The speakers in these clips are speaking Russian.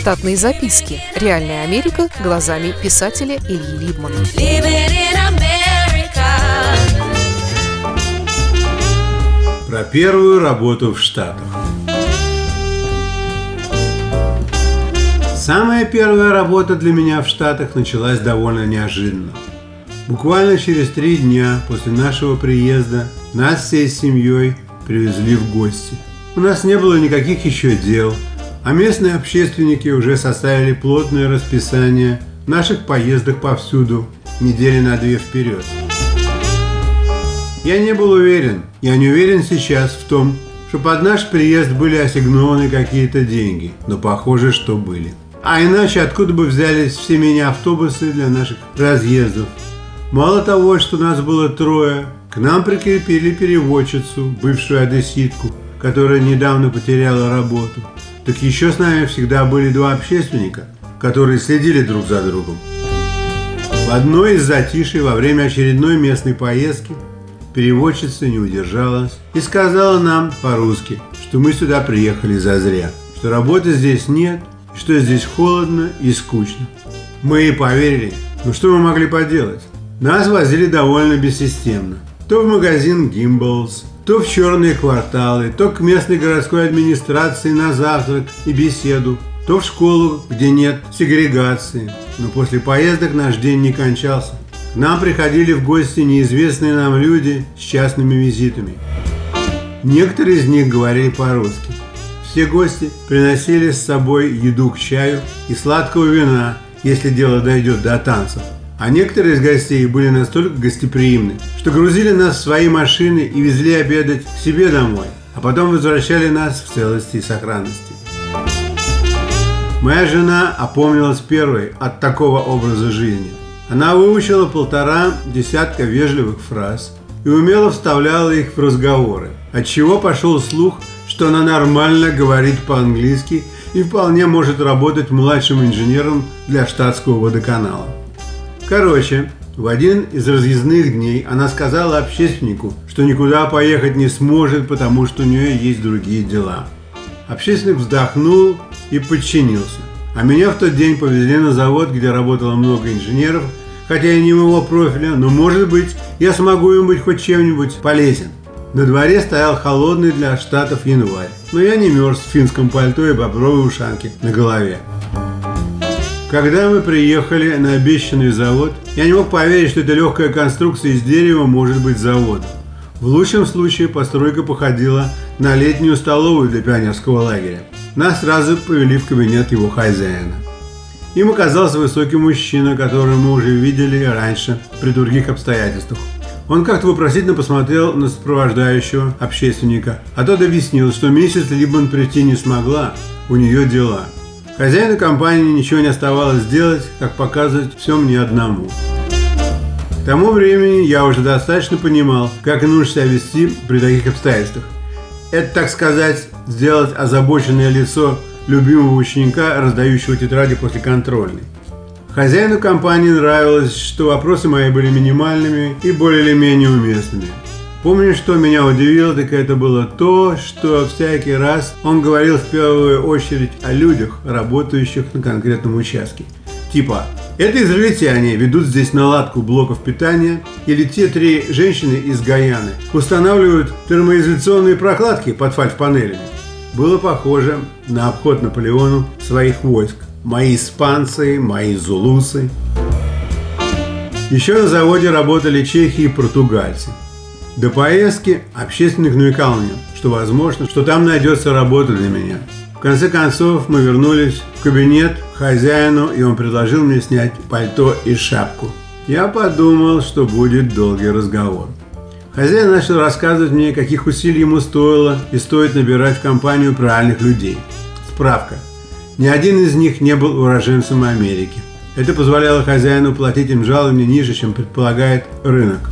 Штатные записки. Реальная Америка глазами писателя Ильи Либмана. Про первую работу в Штатах. Самая первая работа для меня в Штатах началась довольно неожиданно. Буквально через три дня после нашего приезда нас всей семьей привезли в гости. У нас не было никаких еще дел, а местные общественники уже составили плотное расписание наших поездок повсюду, недели на две вперед. Я не был уверен, я не уверен сейчас в том, что под наш приезд были ассигнованы какие-то деньги, но похоже, что были. А иначе откуда бы взялись все мини-автобусы для наших разъездов? Мало того, что нас было трое, к нам прикрепили переводчицу, бывшую одесситку, которая недавно потеряла работу. Так еще с нами всегда были два общественника, которые следили друг за другом. В одной из затишей во время очередной местной поездки переводчица не удержалась и сказала нам по-русски, что мы сюда приехали зазря, что работы здесь нет, что здесь холодно и скучно. Мы и поверили, но что мы могли поделать? Нас возили довольно бессистемно. То в магазин Гимблс, то в черные кварталы, то к местной городской администрации на завтрак и беседу, то в школу, где нет сегрегации. Но после поездок наш день не кончался. К нам приходили в гости неизвестные нам люди с частными визитами. Некоторые из них говорили по-русски. Все гости приносили с собой еду к чаю и сладкого вина, если дело дойдет до танцев. А некоторые из гостей были настолько гостеприимны, что грузили нас в свои машины и везли обедать к себе домой, а потом возвращали нас в целости и сохранности. Моя жена опомнилась первой от такого образа жизни. Она выучила полтора десятка вежливых фраз и умело вставляла их в разговоры, от чего пошел слух, что она нормально говорит по-английски и вполне может работать младшим инженером для штатского водоканала. Короче, в один из разъездных дней она сказала общественнику, что никуда поехать не сможет, потому что у нее есть другие дела. Общественник вздохнул и подчинился. А меня в тот день повезли на завод, где работало много инженеров, хотя и не моего профиля, но может быть я смогу им быть хоть чем-нибудь полезен. На дворе стоял холодный для штатов январь, но я не мерз в финском пальто и бобровой ушанке на голове. Когда мы приехали на обещанный завод, я не мог поверить, что эта легкая конструкция из дерева может быть заводом. В лучшем случае постройка походила на летнюю столовую для пионерского лагеря. Нас сразу повели в кабинет его хозяина. Им оказался высокий мужчина, которого мы уже видели раньше при других обстоятельствах. Он как-то вопросительно посмотрел на сопровождающего общественника, а тот объяснил, что миссис Либман прийти не смогла, у нее дела. Хозяину компании ничего не оставалось сделать, как показывать все мне одному. К тому времени я уже достаточно понимал, как нужно себя вести при таких обстоятельствах. Это, так сказать, сделать озабоченное лицо любимого ученика, раздающего тетради после контрольной. Хозяину компании нравилось, что вопросы мои были минимальными и более или менее уместными. Помню, что меня удивило, так это было то, что всякий раз он говорил в первую очередь о людях, работающих на конкретном участке. Типа, это израильтяне ведут здесь наладку блоков питания, или те три женщины из Гаяны устанавливают термоизоляционные прокладки под фальш-панелями. Было похоже на обход Наполеону своих войск мои испанцы, мои зулусы. Еще на заводе работали чехи и португальцы. До поездки общественник намекал мне, что возможно, что там найдется работа для меня. В конце концов мы вернулись в кабинет к хозяину, и он предложил мне снять пальто и шапку. Я подумал, что будет долгий разговор. Хозяин начал рассказывать мне, каких усилий ему стоило и стоит набирать в компанию правильных людей. Справка – ни один из них не был уроженцем Америки. Это позволяло хозяину платить им жалование ниже, чем предполагает рынок.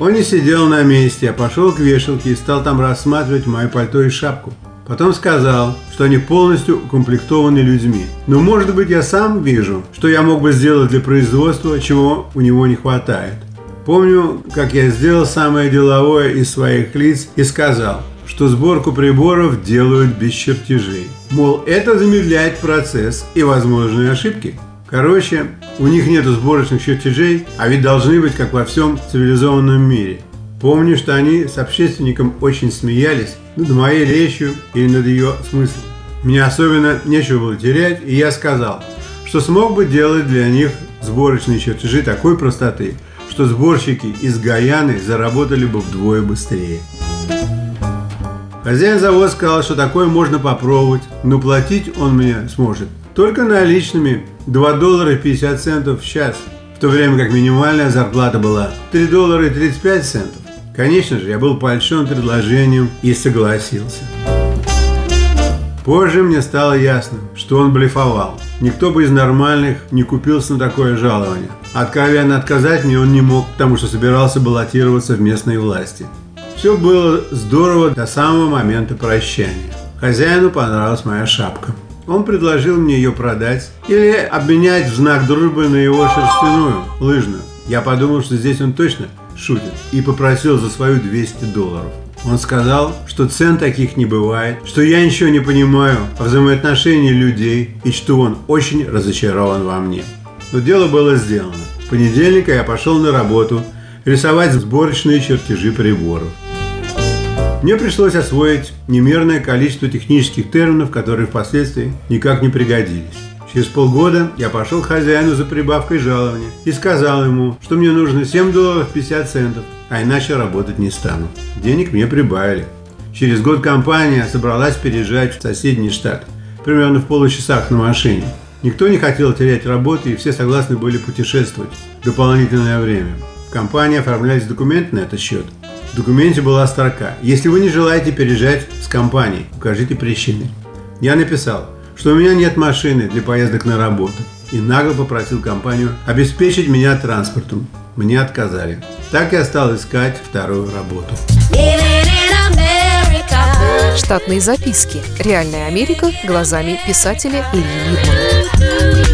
Он не сидел на месте, а пошел к вешалке и стал там рассматривать мое пальто и шапку. Потом сказал, что они полностью укомплектованы людьми. Но может быть я сам вижу, что я мог бы сделать для производства, чего у него не хватает. Помню, как я сделал самое деловое из своих лиц и сказал, что сборку приборов делают без чертежей. Мол, это замедляет процесс и возможные ошибки. Короче, у них нет сборочных чертежей, а ведь должны быть, как во всем цивилизованном мире. Помню, что они с общественником очень смеялись над моей речью или над ее смыслом. Мне особенно нечего было терять, и я сказал, что смог бы делать для них сборочные чертежи такой простоты, что сборщики из Гаяны заработали бы вдвое быстрее. Хозяин завода сказал, что такое можно попробовать, но платить он мне сможет только наличными 2 доллара и 50 центов в час, в то время как минимальная зарплата была 3 доллара и 35 центов. Конечно же, я был польщен предложением и согласился. Позже мне стало ясно, что он блефовал. Никто бы из нормальных не купился на такое жалование. Откровенно отказать мне он не мог, потому что собирался баллотироваться в местные власти. Все было здорово до самого момента прощания. Хозяину понравилась моя шапка. Он предложил мне ее продать или обменять в знак дружбы на его шерстяную, лыжную. Я подумал, что здесь он точно шутит и попросил за свою 200 долларов. Он сказал, что цен таких не бывает, что я ничего не понимаю о взаимоотношении людей и что он очень разочарован во мне. Но дело было сделано. В понедельник я пошел на работу рисовать сборочные чертежи приборов. Мне пришлось освоить немерное количество технических терминов, которые впоследствии никак не пригодились. Через полгода я пошел к хозяину за прибавкой жалования и сказал ему, что мне нужно 7 долларов 50 центов, а иначе работать не стану. Денег мне прибавили. Через год компания собралась переезжать в соседний штат, примерно в получасах на машине. Никто не хотел терять работу, и все согласны были путешествовать дополнительное время. В компании оформлялись документы на этот счет. В документе была строка «Если вы не желаете переезжать с компанией, укажите причины». Я написал, что у меня нет машины для поездок на работу и нагло попросил компанию обеспечить меня транспортом. Мне отказали. Так я стал искать вторую работу. Штатные записки. Реальная Америка глазами писателя Ильи Либмана.